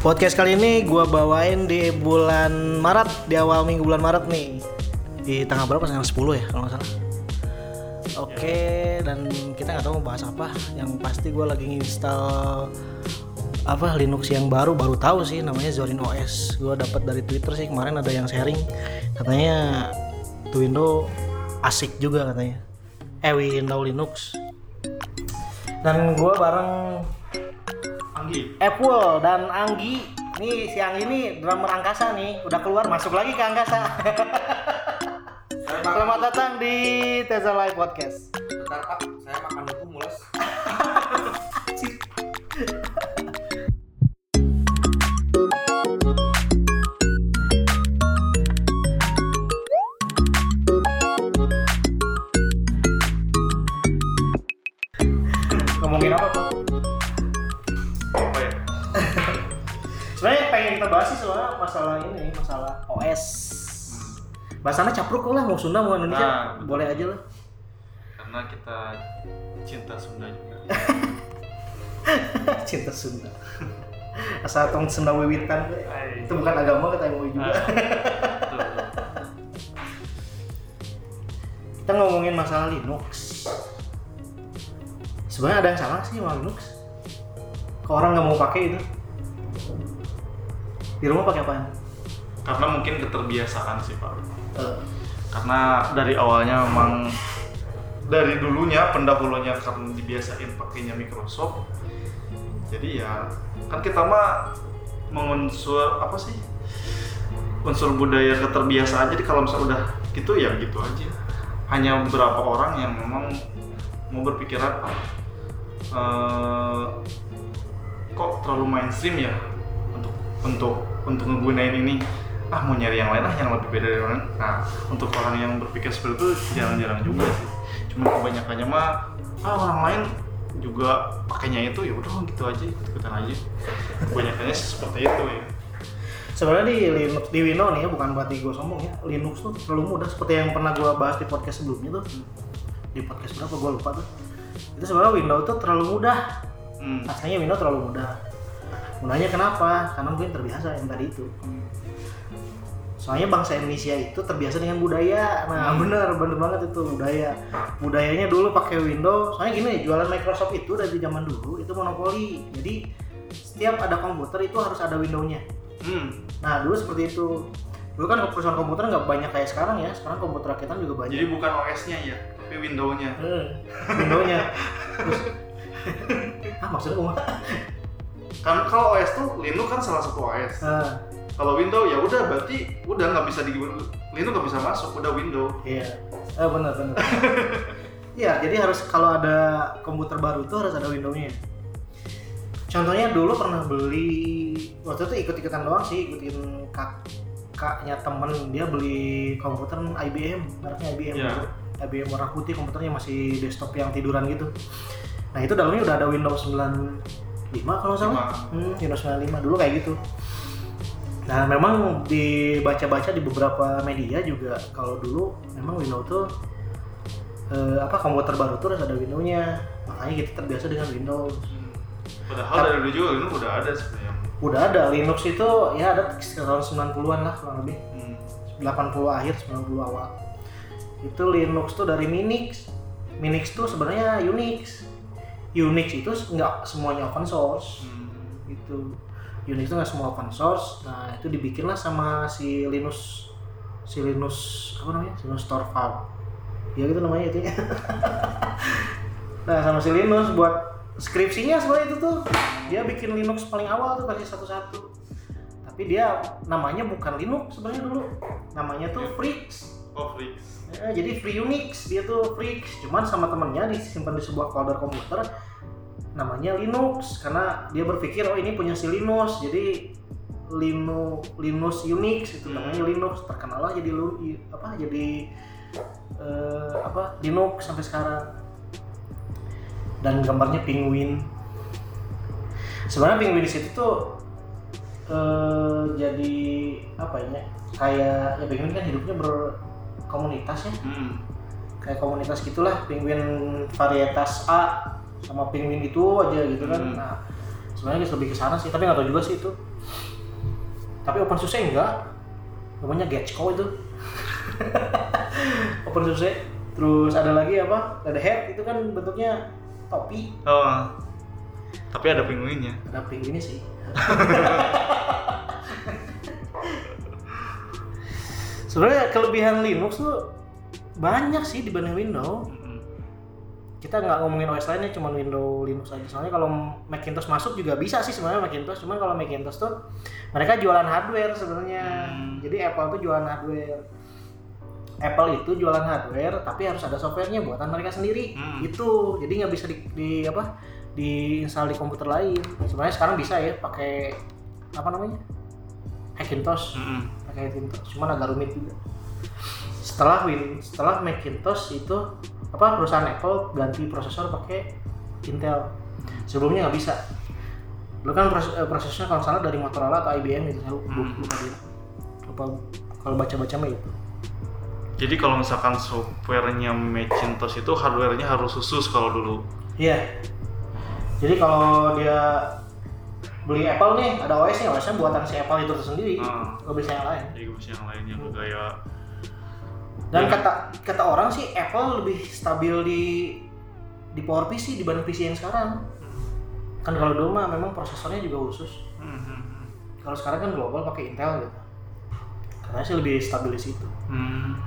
Podcast kali ini gua bawain di bulan Maret, di awal minggu bulan Maret nih. Di tanggal berapa? Tanggal 10 ya kalau nggak salah. Oke, dan kita nggak tahu mau bahas apa. Yang pasti gua lagi install apa Linux yang baru baru tahu sih namanya Zorin OS. Gua dapat dari Twitter sih kemarin ada yang sharing katanya Windows asik juga katanya. Eh Windows Linux. Dan gua bareng Anggi. Apple dan Anggi. Nih siang ini drummer angkasa nih. Udah keluar masuk lagi ke angkasa. Selamat datang di Teza Live Podcast. Bentar pak, bahasanya capruk lah mau Sunda mau Indonesia. Nah, betul. boleh aja lah. Karena kita cinta Sunda juga. cinta Sunda. Asal tong Sunda wiwitan. Itu bukan agama kata MUI juga. Ah, betul. kita ngomongin masalah Linux. Sebenarnya ada yang salah sih sama Linux? Kalau orang nggak mau pakai itu? Di rumah pakai apaan? Karena mungkin keterbiasaan sih pak. Eh, Karena dari awalnya memang dari dulunya pendahulunya karena dibiasain pakainya Microsoft. Jadi ya kan kita mah mengunsur apa sih? unsur budaya keterbiasaan jadi kalau misalnya udah gitu ya gitu aja hanya beberapa orang yang memang mau berpikiran eh, kok terlalu mainstream ya untuk untuk untuk ngegunain ini ah mau nyari yang lain ah yang lebih beda dari orang nah untuk orang yang berpikir seperti itu jarang-jarang juga sih. Cuma kebanyakannya mah ah orang lain juga pakainya itu ya udah gitu aja ikut ikutan aja. Kebanyakannya seperti itu ya. Sebenarnya di Linux di Windows nih ya bukan berarti gue sombong ya. Linux tuh terlalu mudah seperti yang pernah gue bahas di podcast sebelumnya tuh. Di podcast berapa gue lupa tuh. Itu sebenarnya Windows tuh terlalu mudah. Hmm. rasanya Windows terlalu mudah. Munanya kenapa? Karena mungkin terbiasa yang tadi itu. Soalnya bangsa Indonesia itu terbiasa dengan budaya. Nah, Hmm. bener, bener banget itu budaya. Budayanya dulu pakai Windows. Soalnya gini, jualan Microsoft itu dari zaman dulu itu monopoli. Jadi setiap ada komputer itu harus ada Windows-nya. Hmm. Nah, dulu seperti itu. Dulu kan perusahaan komputer nggak banyak kayak sekarang ya. Sekarang komputer rakitan juga banyak. jadi bukan OS-nya ya tapi Windows-nya Hmm, Windows-nya. Terus, ah maksudnya kan kalau OS tuh Linux kan salah satu OS Nah, kalau Windows ya udah berarti udah nggak bisa di Linux nggak bisa masuk udah Windows Iya, eh, benar benar. Iya, jadi harus kalau ada komputer baru itu harus ada Windows-nya. Contohnya dulu pernah beli waktu itu ikut-ikutan doang sih, ikutin kakaknya temen dia beli komputer IBM, mereknya IBM. Iya. gitu. IBM warna putih komputernya masih desktop yang tiduran gitu. Nah itu dalamnya udah ada Windows 95 kalau salah. Hmm, Windows 95 dulu kayak gitu. Nah, memang dibaca-baca di beberapa media juga kalau dulu memang Windows tuh eh, apa komputer baru tuh harus ada Windows-nya. Makanya kita terbiasa dengan Windows. padahal dari dulu juga Linux udah ada sebenarnya Udah ada Linux itu ya ada sekitar tahun 90-an lah kurang lebih. hmm. 80 akhir 90 awal. Itu Linux tuh dari Minix. Minix tuh sebenarnya Unix. Unix itu nggak semuanya open source. Hmm. itu Unix itu nggak semua open source. Nah itu dibikinlah sama si Linus si Linus apa namanya? Linus Torvald. Ya gitu namanya itu. Nah sama si Linus buat skripsinya sebenarnya itu tuh dia bikin Linux paling awal tuh versi satu-satu. Tapi dia namanya bukan Linux sebenarnya dulu. Namanya tuh Freaks. Oh Flix Eh, jadi free Unix. Dia tuh Freaks. Cuman sama temennya disimpan di sebuah folder komputer namanya Linux karena dia berpikir oh ini punya si Linus jadi Linux Linux Unix itu Hmm. namanya Linux terkenal lah jadi apa jadi eh, apa Linux sampai sekarang dan gambarnya penguin sebenarnya penguin di situ tuh eh, jadi apa ya kayak ya penguin kan hidupnya berkomunitas ya hmm. kayak komunitas gitulah penguin varietas A sama penguin itu aja gitu kan Hmm. nah sebenarnya lebih ke sana sih tapi nggak tahu juga sih itu tapi OpenSUSE enggak namanya Getchko itu OpenSUSE terus ada lagi apa Red Hat itu kan bentuknya topi Oh. Tapi ada pinguinnya. ada ini sih sebenarnya kelebihan Linux tuh banyak sih dibanding Windows. Kita nggak ngomongin OS lainnya cuma Windows Linux aja. Soalnya kalau Macintosh masuk juga bisa sih sebenarnya Macintosh cuman kalau Macintosh tuh mereka jualan hardware sebenarnya. Hmm. jadi Apple tuh jualan hardware. Apple itu jualan hardware tapi harus ada softwarenya buatan mereka sendiri. Hmm. itu jadi nggak bisa di, di apa diinstal di komputer lain. Sebenarnya sekarang bisa ya pakai apa namanya? Hackintosh Mm-mm. pakai Hackintosh cuman agak rumit juga. Setelah Win setelah Macintosh itu apa perusahaan Apple ganti prosesor pakai Intel. Sebelumnya nggak bisa. Dulu kan proses, eh, prosesnya kalau salah dari Motorola atau IBM gitu saya lupa, Hmm. lupa dia. Lupa kalau baca-baca mah itu. Jadi kalau misalkan softwarenya Macintosh itu hardwarenya harus khusus kalau dulu. iya. Jadi kalau dia beli Apple nih ada OS nya OS nya buatan si Apple itu sendiri Hmm. nggak bisa yang lain. Jadi bisa yang lainnya kayak Dan Ya. kata kata orang sih Apple lebih stabil di di Power PC dibanding PC yang sekarang. Kan kalau dulu mah memang prosesornya juga khusus. Hmm. Kalau sekarang kan global pakai Intel gitu. Katanya sih lebih stabil di situ. Hmm.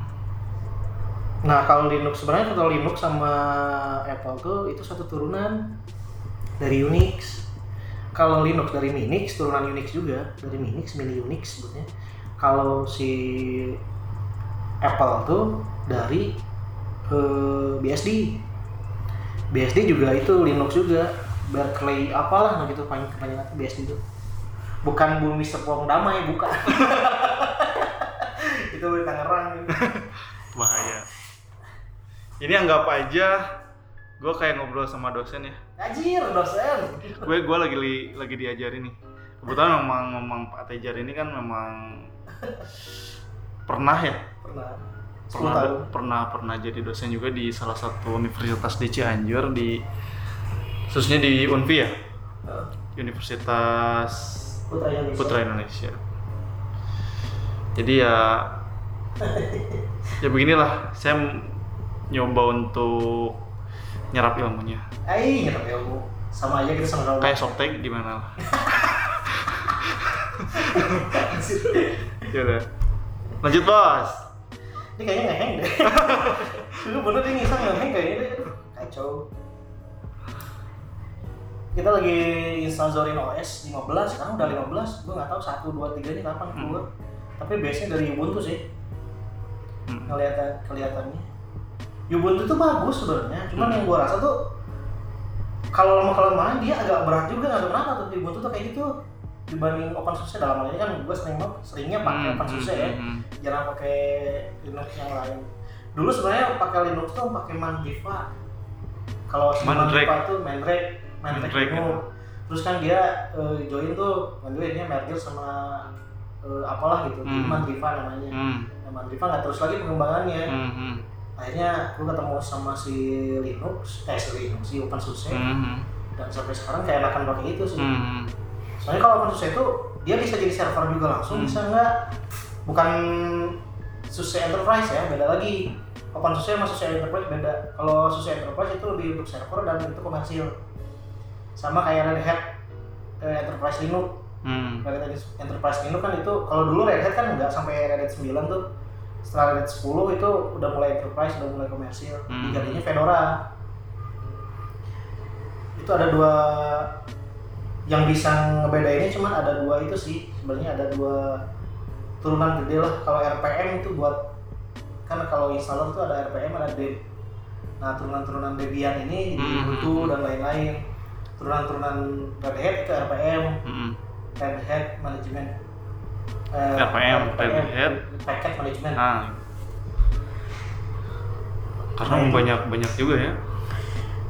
Nah kalau Linux sebenarnya kalau Linux sama Apple tuh itu satu turunan dari Unix. Kalau Linux dari Minix turunan Unix juga dari Minix mini Unix sebutnya. Kalau si Apple tuh dari eh, BSD. BSD juga itu Linux juga. Berkeley apalah nah gitu paling kepanjangan BSD itu. Bukan bumi sepong damai bukan. itu di Tangerang. Bahaya. Ini anggap aja gue kayak ngobrol sama dosen ya. Anjir, dosen. Gue gue lagi li- lagi diajarin nih. Kebetulan memang memang Pak Tejar ini kan memang pernah ya Pernah. 10 pernah tahun. pernah pernah jadi dosen juga di salah satu universitas di Cianjur di khususnya di Unpi ya. Universitas Putra Indonesia. Putra Indonesia jadi ya ya beginilah saya nyoba untuk nyerap ilmunya Ai, nyerap ilmu. Sama aja kita sama-sama. kayak softtek gimana lah ya udah lanjut bos Ini kayaknya ngeheng deh. Dulu bener dia ngisang ngeheng kayaknya deh. Kacau. Kita lagi install Zorin OS 15, sekarang udah 15. Gue nggak tahu 1, 2, 3 nya kapan keluar. Tapi base-nya dari Ubuntu sih. Hmm. Kelihatan kelihatannya. Ubuntu tuh bagus sebenarnya, cuman Hmm. yang gua rasa tuh kalau lama kelamaan dia agak berat juga nggak kenapa tuh Ubuntu tuh kayak gitu dibanding OpenSUSE dalam hal ini kan gue sering banget seringnya pakai Hmm, OpenSUSE hmm, ya. hmm, jarang pakai Linux yang lain. Dulu sebenarnya pakai Linux tuh pakai Mandiva kalau si Mandrake. Mandiva itu Mandrake Mandrake Mandrake, Linux. ya. terus kan dia eh, join tuh joinnya merger sama eh, apalah gitu. Hmm. Mandiva namanya. Hmm, nah, Mandiva nggak terus lagi pengembangannya. Hmm, hmm, akhirnya gue ketemu sama si Linux eh si Linux si OpenSUSE hmm, hmm, dan sampai sekarang kayak enakan pakai itu sih. Hmm, hmm. Soalnya kalau OpenSUSE itu dia bisa jadi server juga langsung, Hmm. bisa nggak? Bukan SUSE Enterprise ya, beda lagi. OpenSUSE sama SUSE Enterprise beda. Kalau SUSE Enterprise itu lebih untuk server dan itu komersil. Sama kayak Red Hat eh, Enterprise Linux. Hmm. Red Hat Enterprise Linux kan itu kalau dulu Red Hat kan nggak sampai Red Hat 9 tuh. Setelah Red Hat 10 itu udah mulai enterprise, udah mulai komersil. Hmm. Digantinya Fedora. Itu ada dua yang bisa ngebedainnya cuman ada dua itu sih sebenarnya ada dua turunan gede lah kalau RPM itu buat kan kalau installer itu ada RPM ada Dev nah turunan-turunan Debian ini jadi Hmm. Ubuntu dan lain-lain turunan-turunan Red Hat itu RPM hmm. Red Hat Management Eh, RPM, Red Hat. Packet Management Nah, karena banyak banyak juga ya.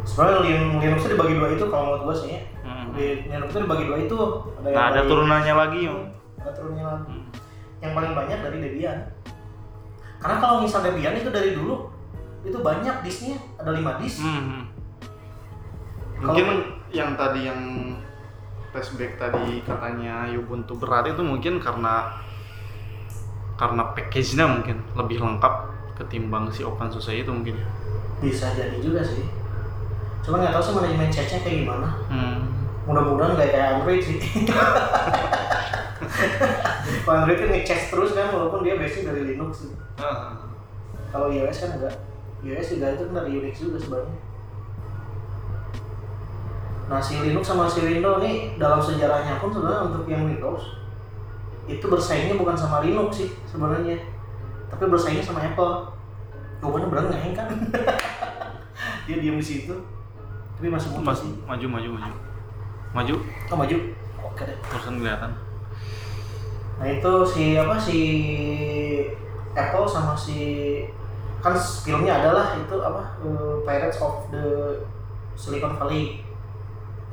sebenarnya Lin- Linux itu dibagi dua itu kalau menurut gua sih. Hmm. Di itu dibagi dua itu ada yang Nah, ada dari- turunannya lagi, Om. ada turunannya lagi Hmm. yang paling banyak dari Debian karena kalau misal Debian itu dari dulu itu banyak disknya ada 5 disk Hmm. Mungkin yang tadi yang flashback tadi katanya Ubuntu berat itu mungkin karena karena package-nya mungkin lebih lengkap ketimbang si OpenSUSE itu mungkin bisa jadi juga sih cuma nggak tahu sih manajemen cache kayak gimana Hmm. Mudah-mudahan nggak kayak Android sih. Kalau Android kan nge-cache terus kan walaupun dia base dari Linux sih. Ah. kalau iOS kan enggak. iOS juga itu kan dari Unix juga sebenarnya. Nah si Linux sama si Windows nih dalam sejarahnya pun sebenarnya untuk yang Windows itu bersaingnya bukan sama Linux sih sebenarnya tapi bersaingnya sama Apple. Benar nggak kan? Dia diam di situ tapi masih sih. maju maju maju maju oh maju oke deh terusan kelihatan Nah itu si apa si Apple sama si kan filmnya adalah itu apa eh, Pirates of the Silicon Valley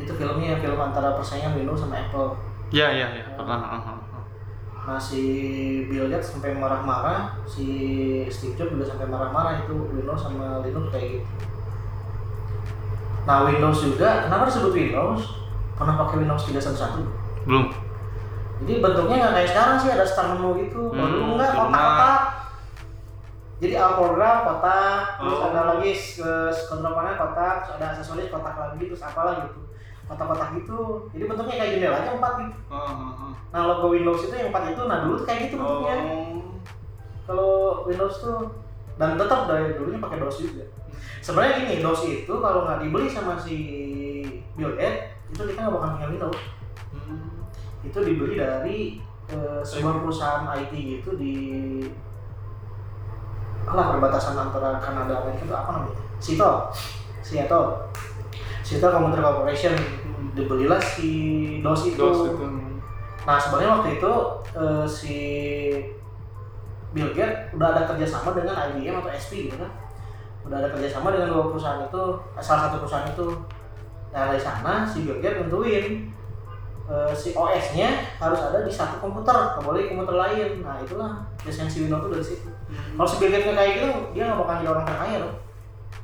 itu filmnya film antara persaingan Windows sama Apple. ya ya ya pernah ah, ah, ah. Nah si Bill Gates sampai marah-marah, si Steve Jobs juga sampai marah-marah itu Windows sama Linux kayak gitu. Nah Windows juga, kenapa disebut Windows? Pernah pakai Windows 311? belum Jadi bentuknya nggak kayak sekarang sih ada start menu gitu. Kalau Hmm, dulu rumah. kotak-kotak. Jadi all program kotak, terus Oh. ada lagi ke kontrol panel kotak, terus ada aksesoris kotak lagi, terus apalah gitu. Kotak-kotak gitu. Jadi bentuknya kayak jendela aja empat gitu. Ah, ah, ah. Nah logo Windows itu yang empat itu, nah dulu kayak gitu bentuknya. oh Kalau Windows tuh dan tetap dari dulunya pakai DOS juga. Sebenarnya gini, DOS itu kalau nggak dibeli sama si Bill Gates, itu kita nggak bakal punya Windows Hmm. itu dibeli dari eh, sebuah perusahaan IT gitu di alah perbatasan antara Kanada Amerika itu apa namanya? Seattle. Seattle. Seattle Computer Corporation. Dibelilah si DOS itu. DOS itu. Nah sebenarnya waktu itu eh, si Bill Gates udah ada kerjasama dengan IBM atau SP gitu kan. Udah ada kerjasama dengan dua perusahaan itu eh, salah satu perusahaan itu nah dari sana si Gates nentuin eh, si OS-nya harus ada di satu komputer nggak boleh komputer lain. Nah itulah lisensi Windows tuh dari situ. Kalau si Gates nggak kayak gitu dia nggak bakal jadi orang terkaya loh.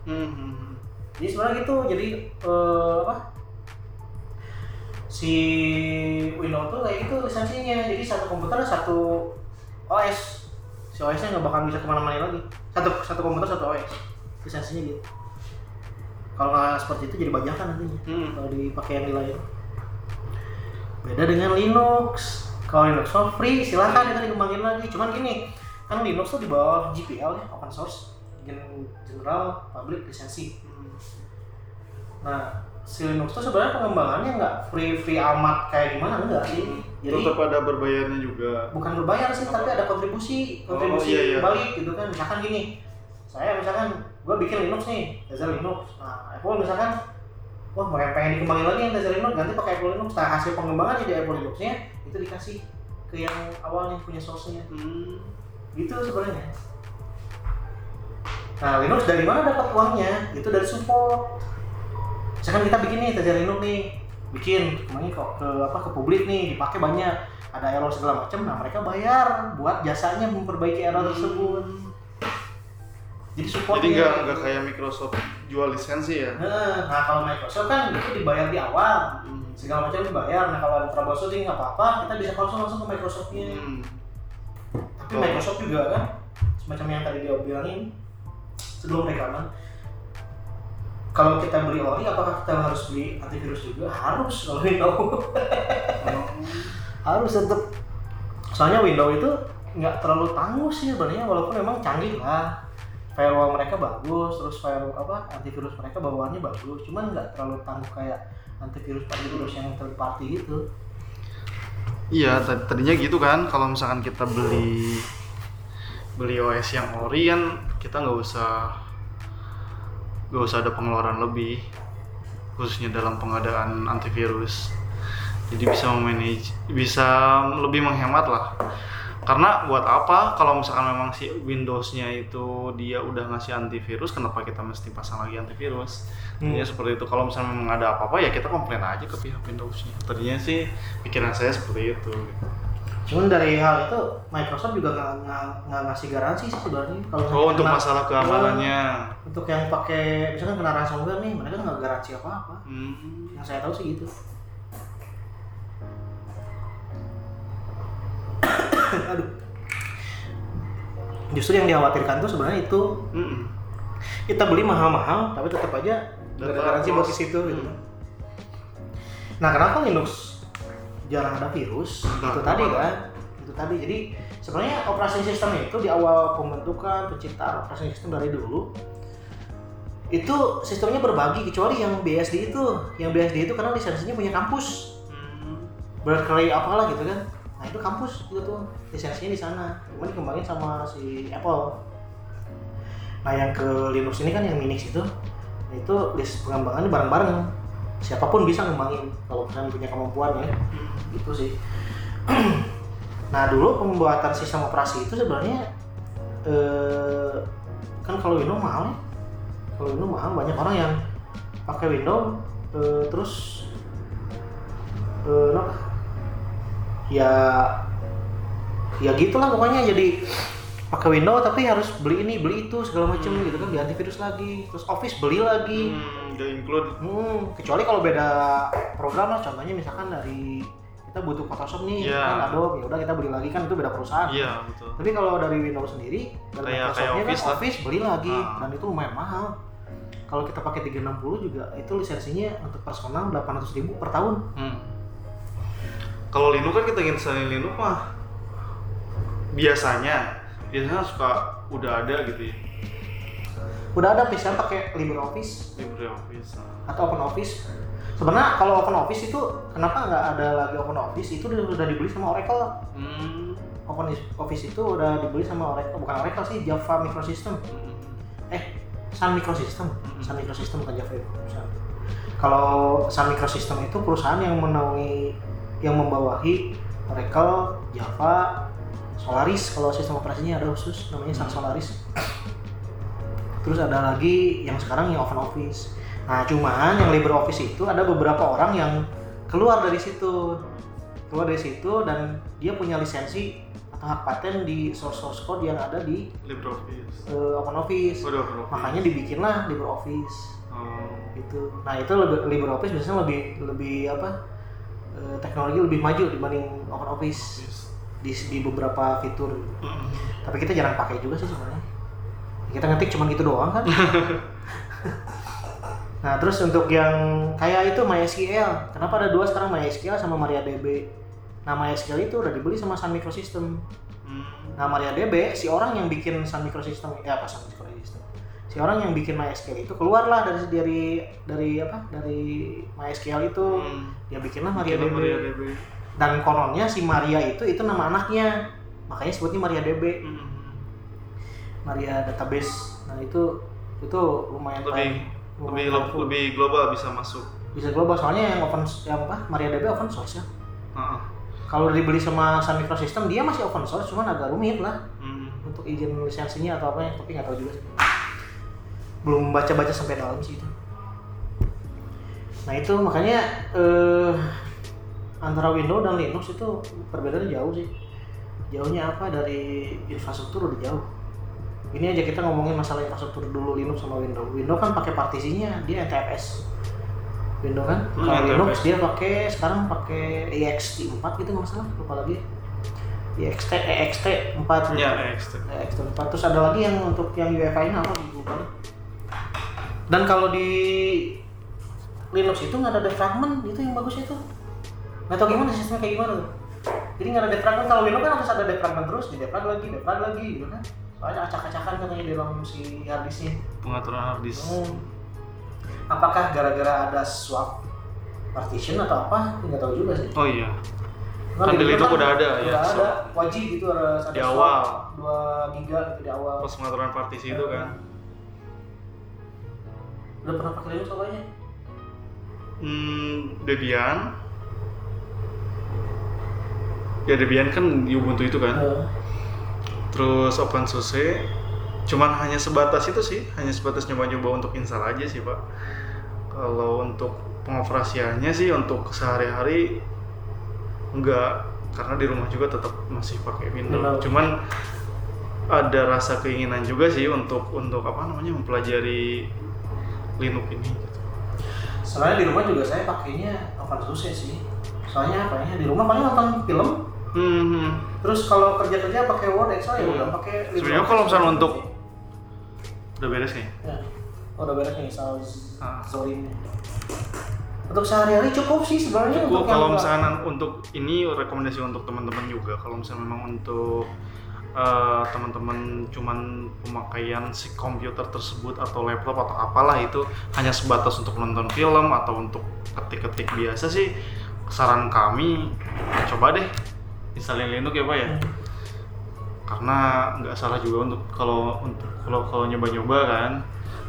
Hmm, hmm, hmm. jadi sebenarnya gitu jadi eh, apa? Si Windows tuh kayak gitu lisensinya jadi satu komputer satu OS si OS nya nggak bakal bisa ke mana-mana lagi. Satu satu komputer satu OS lisensinya gitu kalau nggak seperti itu jadi bajakan nantinya Hmm. kalau dipakai yang lain. Beda dengan Linux. Kalau Linux so free silahkan kita dikembangin lagi. Cuman gini kan Linux tuh di bawah GPL ya open source Gen- General Public Lisensi. Nah si Linux tuh sebenarnya pengembangannya nggak free free amat kayak gimana? Enggak sih. Jadi tetap ada berbayarnya juga. bukan berbayar sih tapi ada kontribusi kontribusi iya, iya. balik gitu kan. Misalkan gini saya misalkan gue bikin Linux nih Tether Linux. Nah Apple misalkan wah pengen pengen dikembangin lagi yang Tether Linux ganti pakai Apple Linux. Nah hasil pengembangannya di Apple Linuxnya itu dikasih ke yang awalnya punya source-nya. Hmm. gitu sebenarnya. Nah Linux dari mana dapat uangnya? Itu dari support. Misalkan kita bikin nih Tether Linux nih bikin kemarin kok ke apa ke publik nih dipakai banyak ada error segala macam nah mereka bayar buat jasanya memperbaiki error tersebut jadi support jadi nggak nggak kayak Microsoft jual lisensi ya? Nah, nah kalau Microsoft kan itu dibayar di awal. Segala macam dibayar. Nah kalau ada troubleshooting nggak apa-apa kita bisa langsung langsung ke Microsoftnya. Hmm. tapi Oh. Microsoft juga kan semacam yang tadi dia bilangin sebelum rekaman kalau kita beli ori apakah kita harus beli antivirus juga? Harus kalau Windows. Harus tetap soalnya Windows itu nggak terlalu tangguh sih sebenarnya walaupun memang canggih lah firewall mereka bagus terus firewall apa antivirus mereka bawaannya bagus cuman nggak terlalu tangguh kayak antivirus antivirus yang third party gitu Iya, tad- tadinya gitu kan. Kalau misalkan kita beli beli OS yang ori kan kita nggak usah nggak usah ada pengeluaran lebih khususnya dalam pengadaan antivirus. Jadi bisa memanage, bisa lebih menghemat lah. Karena buat apa kalau misalkan memang si Windows-nya itu dia udah ngasih antivirus, kenapa kita mesti pasang lagi antivirus? Hmm. Ya seperti itu. Kalau misalnya memang ada apa-apa ya kita komplain aja ke pihak Windows-nya. Tadinya sih pikiran saya seperti itu. gitu. Cuman dari hal itu Microsoft juga nggak ngasih garansi sih sebenarnya kalau Oh untuk kena- masalah keamanannya. untuk yang pakai misalkan kena ransomware nih mereka nggak garansi apa apa Hmm. yang saya tahu sih gitu aduh. Justru yang dikhawatirkan tuh sebenarnya itu Mm-mm. kita beli mahal-mahal tapi tetap aja nggak ada garansi buat situ gitu. Hmm. nah kenapa Linux jarang ada virus? Nah, itu tadi kan? Itu tadi. Jadi sebenarnya operasi sistem itu di awal pembentukan penciptaan operasi sistem dari dulu itu sistemnya berbagi kecuali yang BSD itu. Yang BSD itu karena lisensinya punya kampus. Hmm. Berkeley apalah gitu kan nah itu kampus gitu tuh lisensinya di sana. Cuma dikembangin sama si Apple. Nah yang ke Linux ini kan yang Minix itu. Nah itu lis pengembangannya bareng-bareng. Siapa pun bisa ngembangin kalau kalian punya kemampuan ya. Gitu sih. Nah dulu pembuatan sistem operasi itu sebenarnya eh, kan kalau Windows mahal kalau Windows mahal banyak orang yang pakai Windows eh, terus eh, ya ya gitulah pokoknya jadi pakai Windows tapi harus beli ini beli itu segala macam gitu kan di antivirus lagi terus Office beli lagi Hmm, udah include. Hmm, kecuali kalau beda program lah, contohnya misalkan dari kita butuh Photoshop nih, Iya. kan Adobe, ya udah kita beli lagi kan itu beda perusahaan. Iya betul. Tapi kalau dari Windows sendiri, dari Kayak- Microsoftnya kayak kan Office lah. Office beli lagi Ah. dan itu lumayan mahal. Kalau kita pakai 360 juga itu lisensinya untuk personal 800 ribu per tahun. Hmm. Kalau Linux kan kita nginstalin Linux mah biasanya biasanya suka udah ada gitu ya Udah ada bisa pakai LibreOffice LibreOffice. Atau OpenOffice. Sebenarnya kalau OpenOffice itu kenapa nggak ada lagi OpenOffice itu udah udah dibeli sama Oracle. Hmm. Open Office itu udah dibeli sama Oracle, bukan Oracle sih, Java Microsystem. Hmm. eh Sun Microsystem Mhm. Sun Microsystem bukan Java perusahaan. kalau Sun Microsystem itu perusahaan yang menaungi yang membawahi Oracle Java Solaris. Kalau sistem operasinya ada khusus namanya Sun Solaris. Terus ada lagi yang sekarang yang Open Office. Nah cuman yang LibreOffice itu ada beberapa orang yang keluar dari situ. Keluar dari situ dan dia punya lisensi atau hak paten di source source code yang ada di LibreOffice. eh, OpenOffice Udah LibreOffice. makanya dibikinlah LibreOffice. Oh. gitu. Nah itu Libre- LibreOffice biasanya lebih lebih apa eh, teknologi lebih maju dibanding OpenOffice Yes. di, di beberapa fitur. Hmm. tapi kita jarang pakai juga sih sebenarnya. Kita ngetik cuma gitu doang kan? Nah terus untuk yang kayak itu MySQL. Kenapa ada dua sekarang MySQL sama MariaDB? Nah MySQL itu udah dibeli sama Sun Microsystem. Hmm. Nah MariaDB si orang yang bikin Sun Microsystem ya apa Sun Microsystem si orang yang bikin MySQL itu keluarlah dari dari dari apa dari MySQL itu Hmm. dia bikinlah MariaDB MariaDB. dan kononnya si Maria itu itu nama anaknya makanya sebutnya MariaDB Hmm. Maria Database nah itu itu lumayan Lebih time- lebih lumayan powerful. lebih global bisa masuk. bisa global soalnya yang open yang apa MariaDB open source ya Heeh. kalau dibeli sama Sun Microsystem dia masih open source cuman agak rumit lah Hmm. untuk izin lisensinya atau apa ya tapi nggak tahu juga sih belum baca-baca sampai dalam sih itu. Nah itu makanya eh, antara Windows dan Linux itu perbedaannya jauh sih. Jauhnya apa? Dari infrastruktur udah jauh. Ini aja kita ngomongin masalah infrastruktur dulu Linux sama Windows. Windows kan pakai partisinya dia NTFS Windows kan? Hmm, kalau. Linux dia pakai sekarang pakai ext 4 gitu nggak salah lupa lagi. Ext ext 4 Ya, XT. ext 4 terus ada lagi yang untuk yang UEFI nya apa? Lupa. Dan kalau di Linux itu nggak ada defragment itu yang bagusnya itu nggak tahu gimana sistemnya kayak gimana tuh jadi nggak ada defragment kalau Windows kan harus ada defragment terus di defrag lagi defrag lagi gitu kan soalnya acak-acakan katanya di dalam si harddisknya Pengaturan hard disk. Hmm. Apakah gara-gara ada swap partition atau apa? Nggak tahu juga sih. Oh iya. Cuma Kan di Linux udah ada, udah ya, ada. swap. Wajib gitu ada, ada Di awal. 2 giga gitu di awal. Pas pengaturan partisi itu kan. Udah pernah pakai Linux apanya? Hmm, Debian. Ya Debian kan Ubuntu itu kan. Eh, Terus OpenSUSE. Cuman hanya sebatas itu sih, hanya sebatas nyoba-nyoba untuk install aja sih pak. Kalau untuk pengoperasiannya sih untuk sehari-hari enggak, karena di rumah juga tetap masih pakai Windows. Windows. Cuman ada rasa keinginan juga sih untuk untuk apa namanya mempelajari Linux ini. Gitu. Sebenarnya di rumah juga saya pakainya OpenSUSE sih. Soalnya apa ya? Di rumah paling nonton film, Hmm, hmm. terus kalau kerja kerja pakai Word Excel ya udah pakai Hmm. sebenarnya kalau misalnya untuk udah beres nih ya. oh, udah beres nih soal Ah. Untuk sehari-hari cukup sih sebenarnya Cukup untuk kalau misalnya untuk ini rekomendasi untuk teman-teman juga kalau misalnya memang untuk eh, teman-teman cuman pemakaian si komputer tersebut atau laptop atau apalah itu hanya sebatas untuk nonton film atau untuk ketik-ketik biasa sih. Saran kami coba deh installin Linux ya pak ya. Karena nggak salah juga untuk kalau untuk kalau kalau nyoba-nyoba kan.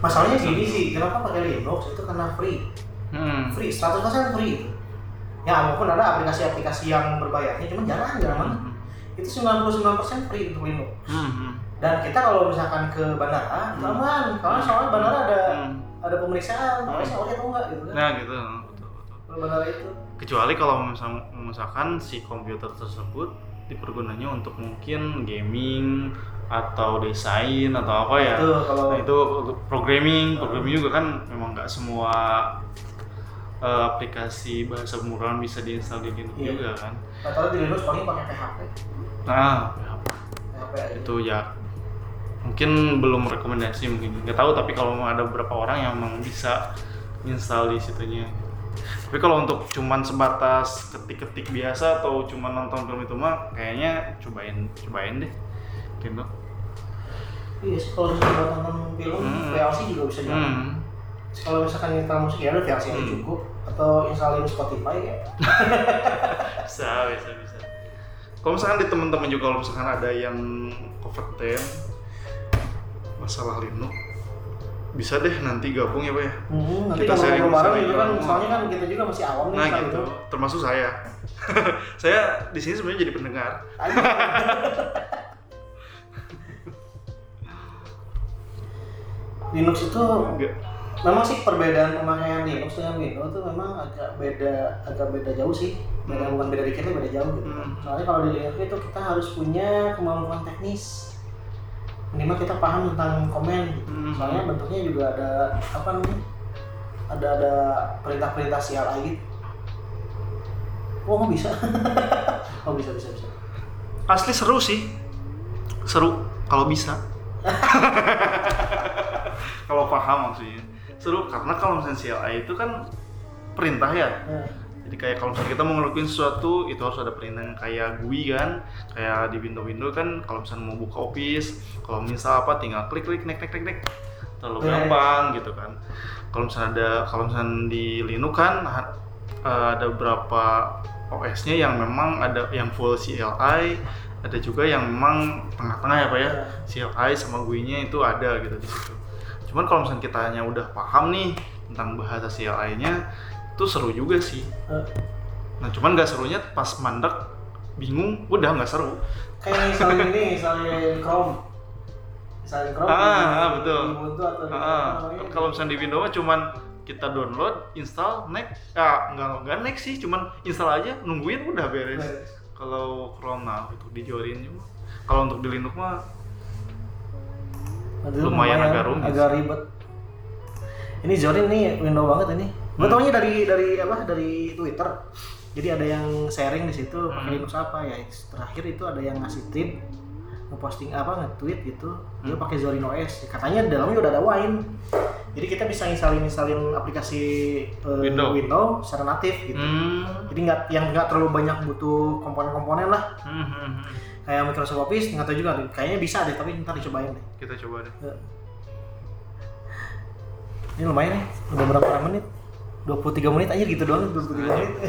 Masalahnya gini sih kenapa pakai Linux? Itu karena free. Hmm. free 100% free. Itu ya walaupun ada aplikasi-aplikasi yang berbayarnya cuman jarang jarang banget. Hmm. Itu 99% free untuk Linux Hmm. hmm. dan kita kalau misalkan ke bandara itu aman. Karena soalnya bandara ada Hmm. ada pemeriksaan. Hmm. OS ori atau enggak gitu kan? Nah gitu. Betul betul. Kalau bandara itu. Kecuali kalau misal- misalkan si komputer tersebut dipergunanya untuk mungkin gaming atau desain atau apa ya. Itu kalau nah itu untuk programming programming juga kan memang nggak semua eh, aplikasi bahasa pemrograman bisa diinstal di Linux Iya. juga kan? Atau di Linux paling pakai PHP nah PHP aja. itu ya. Mungkin belum rekomendasi mungkin. Nggak tahu tapi kalau ada beberapa orang yang memang bisa install di situnya. Tapi kalau untuk cuman sebatas ketik-ketik biasa atau cuman nonton film itu mah kayaknya cobain cobain deh gitu. Iya sih kalau nonton film Hmm. VLC juga bisa jalan hmm. Kalau misalkan install musik ya udah aja Hmm. cukup atau installin Spotify ya bisa bisa bisa kalau misalkan di teman-teman juga kalau misalkan ada yang kompeten masalah Linux bisa deh nanti gabung ya pak ya hmm, nanti Kita sharing bareng juga kan itu. soalnya kan kita juga masih awam nih Nah gitu, itu. termasuk saya. saya di sini sebenarnya jadi pendengar. Linux itu Enggak. Memang sih perbedaan pemakaian Linux dengan Windows itu memang agak beda agak beda jauh sih beda Hmm. bukan beda dikit beda jauh gitu. Hmm. soalnya kalau di Linux itu kita harus punya kemampuan teknis minimal kita paham tentang komen gitu. Hmm. soalnya bentuknya juga ada apa namanya ada ada perintah-perintah CLI gitu oh nggak bisa oh bisa bisa bisa Asli seru sih, seru kalau bisa. kalau paham maksudnya. Seru karena kalau misalnya CLI itu kan perintah ya. Nah, Jadi kayak kalau misalnya kita mau ngelakuin sesuatu itu harus ada perintah yang kayak GUI kan, kayak di Windows kan kalau misalnya mau buka Office, kalau misal apa tinggal klik klik nek nek nek nek, terlalu Iya. gampang gitu kan. Kalau misalnya ada kalau misalnya di Linux kan eh, ada beberapa OS-nya yang memang ada yang full CLI, ada juga yang memang tengah-tengah ya pak ya, CLI sama GUI-nya itu ada gitu di situ. Cuman kalau misalnya kita hanya udah paham nih tentang bahasa CLI-nya, itu seru juga sih. eh, Nah cuman nggak serunya pas mandek bingung udah nggak seru. kayak misalnya ini misalnya Chrome misalnya Chrome Ah, ah, betul. Ubuntu atau Ah, namanya, kalau misalnya di Windows cuman kita download, install, next, ah nggak nggak next sih, cuman install aja, nungguin udah beres. Beres. Kalau Chrome nah itu dijorin juga. Kalau untuk di Linux mah Aduh, lumayan agak rumit agak ribet. Ini Zorin nih window banget ini. Gue Hmm. taunya dari dari apa dari Twitter. Jadi ada yang sharing di situ pakai Hmm. Linux apa ya. Terakhir itu ada yang ngasih tip ngeposting apa nge-tweet gitu. Dia Hmm. pakai Zorin OS katanya di dalamnya udah ada Wine. Jadi kita bisa installin installin aplikasi eh, Windows. Windows secara natif gitu. Hmm, jadi nggak yang nggak terlalu banyak butuh komponen-komponen lah. Hmm, hmm, hmm. Kayak Microsoft Office nggak tahu juga nih. kayaknya bisa deh tapi ntar dicobain deh kita coba deh. ini lumayan nih udah berapa menit 23 menit aja gitu doang 23 menit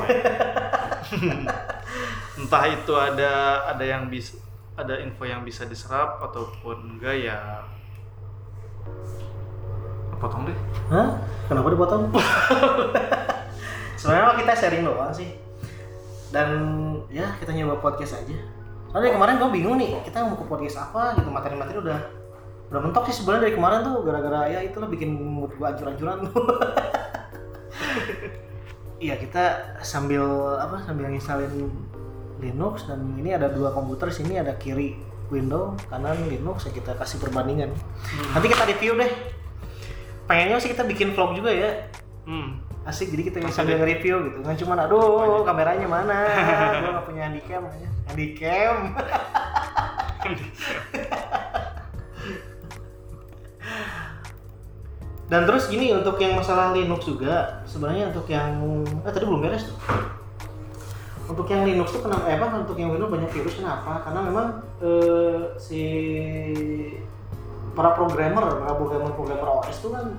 Entah itu ada ada yang bisa ada info yang bisa diserap ataupun enggak ya potong deh. Hah? Kenapa dipotong? Sebenarnya kita sharing doang sih dan ya kita nyoba podcast aja Soalnya kemarin gue bingung nih kita mau ke podcast apa gitu materi-materi udah udah mentok sih sebenarnya dari kemarin tuh gara-gara ya itulah bikin mood gue ancur-ancuran Iya kita sambil apa sambil nginstalin Linux dan ini ada dua komputer sini ada kiri Windows kanan Linux ya kita kasih perbandingan. Nanti kita review deh. Pengennya sih kita bikin vlog juga ya. Hmm. Asik jadi kita bisa nge-review gitu. Nggak cuma aduh kameranya mana? Gue nggak punya handycam aja. Handycam. Dan terus gini untuk yang masalah Linux juga sebenarnya untuk yang eh tadi belum beres tuh. Untuk yang Linux tuh kenapa eh, apa untuk yang Windows banyak virus kenapa? Karena memang eh, si para programmer para programmer programmer OS tuh kan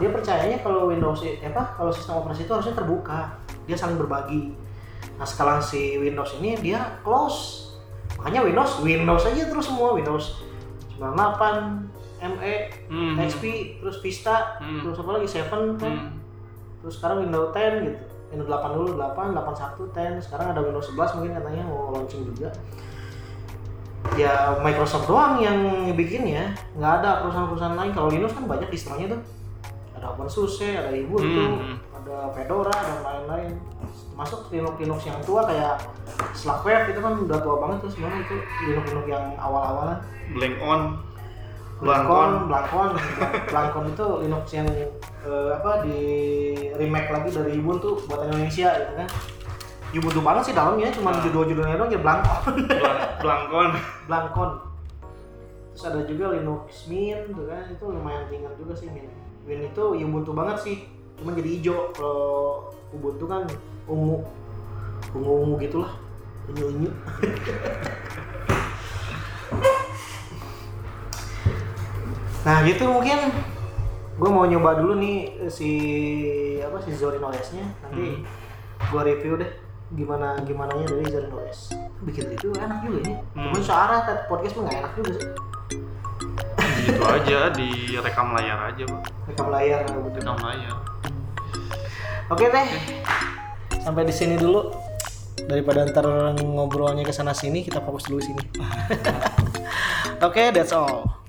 dia percayanya kalau Windows eh, apa kalau sistem operasi itu harusnya terbuka dia saling berbagi. Nah sekarang si Windows ini dia close. Makanya Windows Windows aja terus semua Windows 98 ME Hmm. XP terus Vista Hmm. terus apa lagi 7 kan? Hmm. terus sekarang Windows 10 gitu. Windows 8 dulu 8 81 10 sekarang ada Windows 11 mungkin katanya mau launching juga. Ya Microsoft doang yang bikinnya nggak ada perusahaan-perusahaan lain. Kalau Linux kan banyak distronya tuh ada OpenSUSE ada Ubuntu Hmm. ada Fedora dan lain-lain termasuk Linux Linux yang tua kayak Slackware itu kan udah tua banget tuh sebenarnya itu Linux Linux yang awal-awalan blank on Blancon, Blancon, Blancon itu Linux yang eh, apa di remake lagi dari Ubuntu buatan Indonesia gitu kan. Ubuntu banget sih dalamnya, cuma Ah. judul-judulnya doang ya Blancon, Blank- blankon Blancon. Terus ada juga Linux Mint tuh kan, itu lumayan ringan juga sih Mint. Mint itu Ubuntu banget sih, cuma jadi hijau. Kalau Ubuntu kan ungu, ungu-ungu gitulah, unyu-unyu. Nah gitu mungkin. Gue mau nyoba dulu nih si apa si Zorin OS-nya nanti gue review deh. Gimana gimana nya dari Zorin OS bikin review enak juga ini. Hmm. cuman searah podcast mah nggak enak juga sih gitu aja di rekam layar aja pak. Rekam layar betul. rekam layar. Oke deh sampai di sini dulu. Daripada ntar ngobrolnya ke sana sini kita fokus dulu sini. Oke that's all